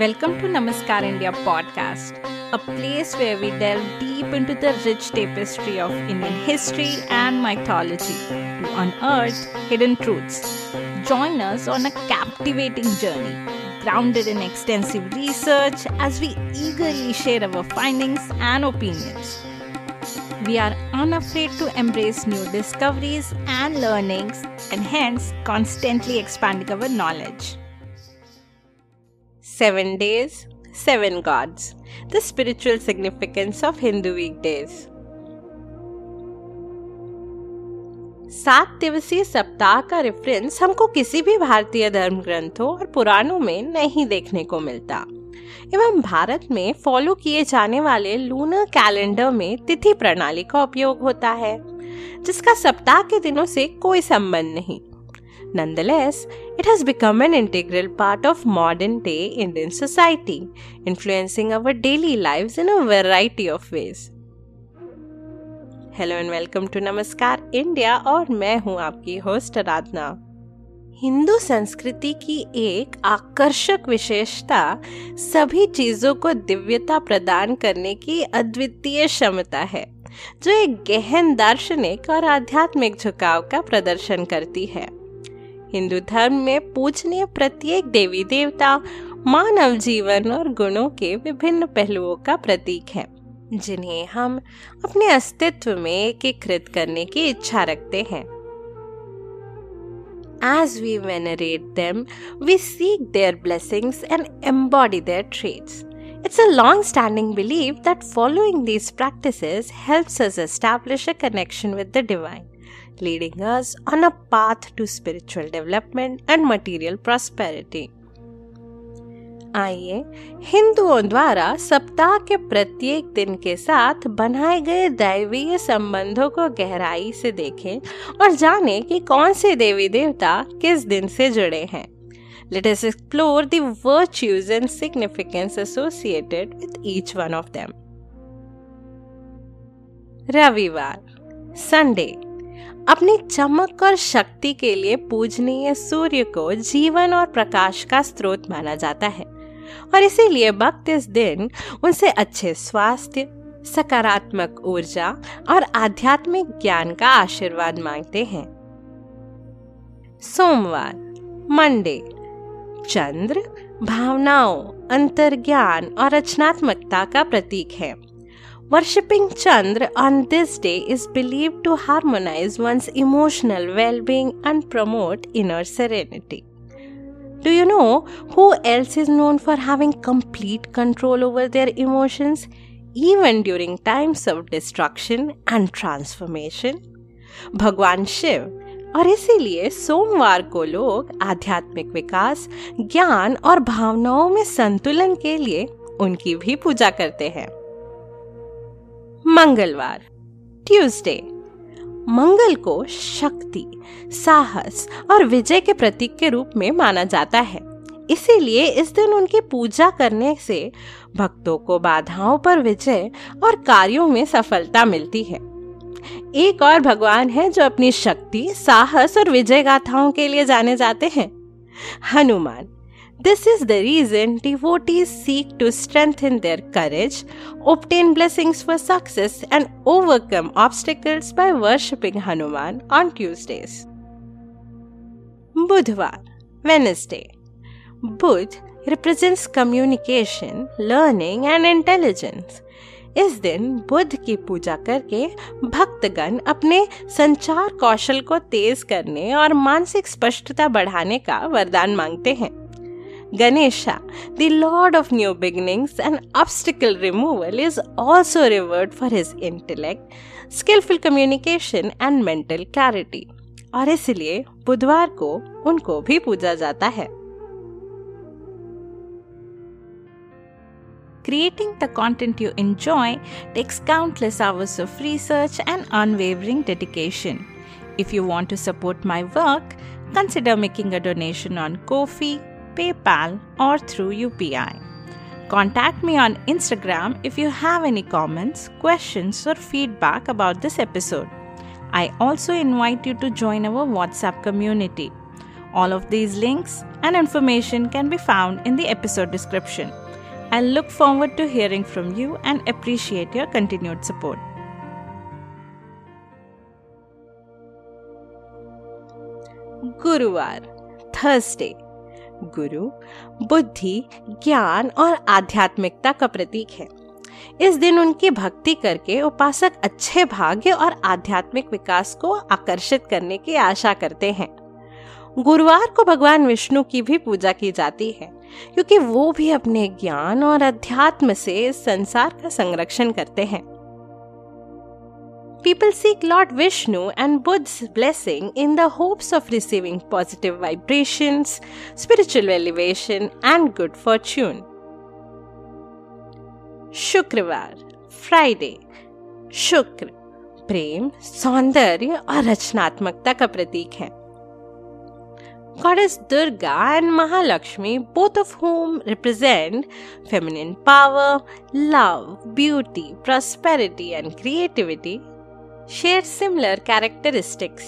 Welcome to Namaskar India podcast, a place where we delve deep into the rich tapestry of Indian history and mythology to unearth hidden truths. Join us on a captivating journey, grounded in extensive research, as we eagerly share our findings and opinions. We are unafraid to embrace new discoveries and learnings, and hence constantly expanding our knowledge. Seven days, seven gods. The spiritual significance of Hindu weekdays. सात दिवसीय सप्ताह का reference हमको किसी भी भारतीय धर्म ग्रंथों और पुराणों में नहीं देखने को मिलता एवं भारत में फॉलो किए जाने वाले लूनर कैलेंडर में तिथि प्रणाली का उपयोग होता है जिसका सप्ताह के दिनों से कोई संबंध नहीं Nonetheless, it has become an integral part of modern day Indian society, influencing our daily lives in a variety of ways. Hello and welcome to Namaskar India और मैं हूँ आपकी होस्ट आराधना हिंदू संस्कृति की एक आकर्षक विशेषता सभी चीज़ों को दिव्यता प्रदान करने की अद्वितीय क्षमता है जो एक गहन दार्शनिक और आध्यात्मिक झुकाव का प्रदर्शन करती है हिंदू धर्म में पूजनीय प्रत्येक देवी देवता मानव जीवन और गुणों के विभिन्न पहलुओं का प्रतीक है जिन्हें हम अपने अस्तित्व में एकीकृत करने की इच्छा रखते हैं As we venerate them, we seek their blessings and embody their traits. It's a long standing belief that following these practices helps us establish a connection with the divine. leading us on a path to spiritual development and material prosperity. आइए, हिंदुओं द्वारा सप्ताह के प्रत्येक दिन के साथ बनाए गए दैवीय संबंधों को गहराई से देखें और जानें कि कौन से देवी देवता किस दिन से जुड़े हैं let's explore the virtues and significance associated with each one of them रविवार संडे अपनी चमक और शक्ति के लिए पूजनीय सूर्य को जीवन और प्रकाश का स्रोत माना जाता है। और इसीलिए भक्त इस दिन उनसे अच्छे स्वास्थ्य, सकारात्मक ऊर्जा और आध्यात्मिक ज्ञान का आशीर्वाद मांगते हैं। सोमवार, मंडे। चंद्र भावनाओं, अंतर्ज्ञान और रचनात्मकता का प्रतीक है। Worshipping Chandra on this day is believed to harmonize one's emotional well being and promote inner serenity. Do you know who else is known for having complete control over their emotions, even during times of destruction and transformation? भगवान शिव और इसीलिए सोमवार को लोग आध्यात्मिक विकास ज्ञान और भावनाओं में संतुलन के लिए उनकी भी पूजा करते हैं मंगलवार, ट्यूसडे। मंगल को शक्ति, साहस और विजय के प्रतीक के रूप में माना जाता है। इसीलिए इस दिन उनकी पूजा करने से भक्तों को बाधाओं पर विजय और कार्यों में सफलता मिलती है। एक और भगवान है जो अपनी शक्ति, साहस और विजय गाथाओं के लिए जाने जाते हैं। Hanuman. This is the reason devotees seek to strengthen their courage, obtain blessings for success, and overcome obstacles by worshipping Hanuman on Tuesdays. Budhvar, Wednesday. Budh represents communication, learning, and intelligence. इस दिन बुद्ध की पूजा करके भक्तगण अपने संचार कौशल को तेज करने और मानसिक स्पष्टता बढ़ाने का वरदान मांगते हैं Ganesha, the lord of new beginnings and obstacle removal, is also revered for his intellect, skillful communication and mental clarity. और इसलिए बुधवार को उनको भी पूजा जाता है Creating the content you enjoy takes countless hours of research and unwavering dedication. If you want to support my work, consider making a donation on Ko-fi, PayPal, or through UPI. Contact me on Instagram if you have any comments, questions, or feedback about this episode. I also invite you to join our WhatsApp community. All of these links and information can be found in the episode description. I look forward to hearing from you and appreciate your continued support. Guruvar, Thursday, गुरु, बुद्धि, ज्ञान और आध्यात्मिकता का प्रतीक है। इस दिन उनकी भक्ति करके उपासक अच्छे भाग्य और आध्यात्मिक विकास को आकर्षित करने की आशा करते हैं। गुरुवार को भगवान विष्णु की भी पूजा की जाती है, क्योंकि वो भी अपने ज्ञान और अध्यात्म से इस संसार का संरक्षण करते हैं। People seek Lord Vishnu and Buddha's blessing in the hopes of receiving positive vibrations, spiritual elevation, and good fortune. शुक्रवार फ्राइडे शुक्र प्रेम सौंदर्य और रचनात्मकता का प्रतीक है Goddess Durga and Mahalakshmi, both of whom represent feminine power, love, beauty, prosperity, and creativity, share similar characteristics.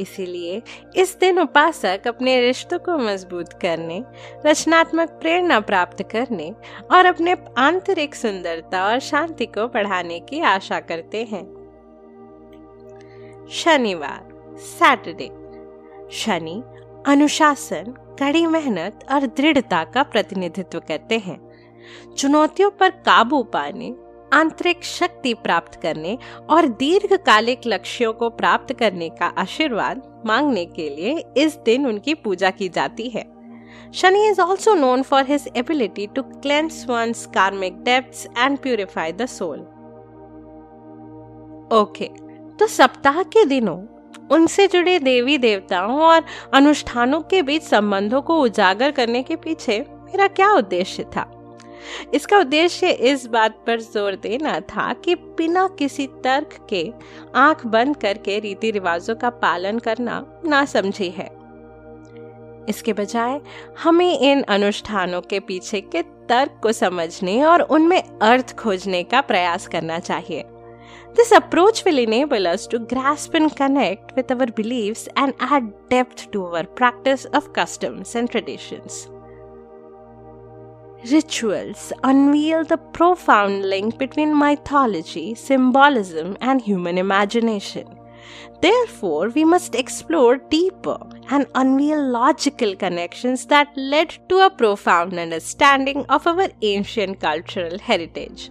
इसीलिए इस दिन उपासक अपने रिश्तों को मज़बूत करने, रचनात्मक प्रेरणा प्राप्त करने और अपने आंतरिक सुंदरता और शांति को बढ़ाने की आशा करते हैं। शनिवार, सैटरडे। शनि अनुशासन, कड़ी मेहनत और दृढ़ता का प्रतिनिधित्व करते हैं। चुनौतियों पर काबू पाने आंतरिक शक्ति प्राप्त करने और दीर्घकालिक लक्ष्यों को प्राप्त करने का आशीर्वाद मांगने के लिए इस दिन उनकी पूजा की जाती है। Shani is also known for his ability to cleanse one's karmic depths and purify the soul okay तो सप्ताह के दिनों उनसे जुड़े देवी देवताओं और अनुष्ठानों के बीच संबंधों को उजागर करने के पीछे मेरा क्या उद्देश्य था? इसका उद्देश्य इस बात पर ज़ोर देना था कि बिना किसी तर्क के आँख बंद करके रीति रिवाजों का पालन करना ना समझी है इसके बजाय, हमें इन अनुष्ठानों के पीछे के तर्क को समझने और उनमें अर्थ खोजने का प्रयास करना चाहिए This approach will enable us to grasp and connect with our beliefs and add depth to our practice of customs and traditions. Rituals unveil the profound link between mythology, symbolism, and human imagination. Therefore, we must explore deeper and unveil logical connections that led to a profound understanding of our ancient cultural heritage.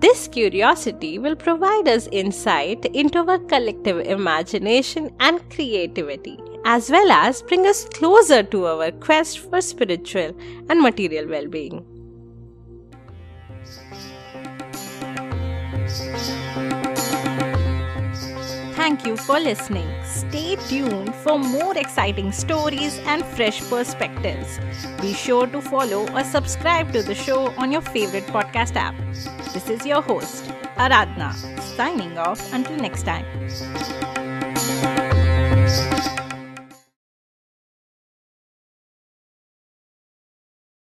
This curiosity will provide us insight into our collective imagination and creativity as well as bring us closer to our quest for spiritual and material well being. Thank you for listening. Stay tuned for more exciting stories and fresh perspectives. Be sure to follow or subscribe to the show on your favorite podcast app. This is your host, Aradna, signing off until next time.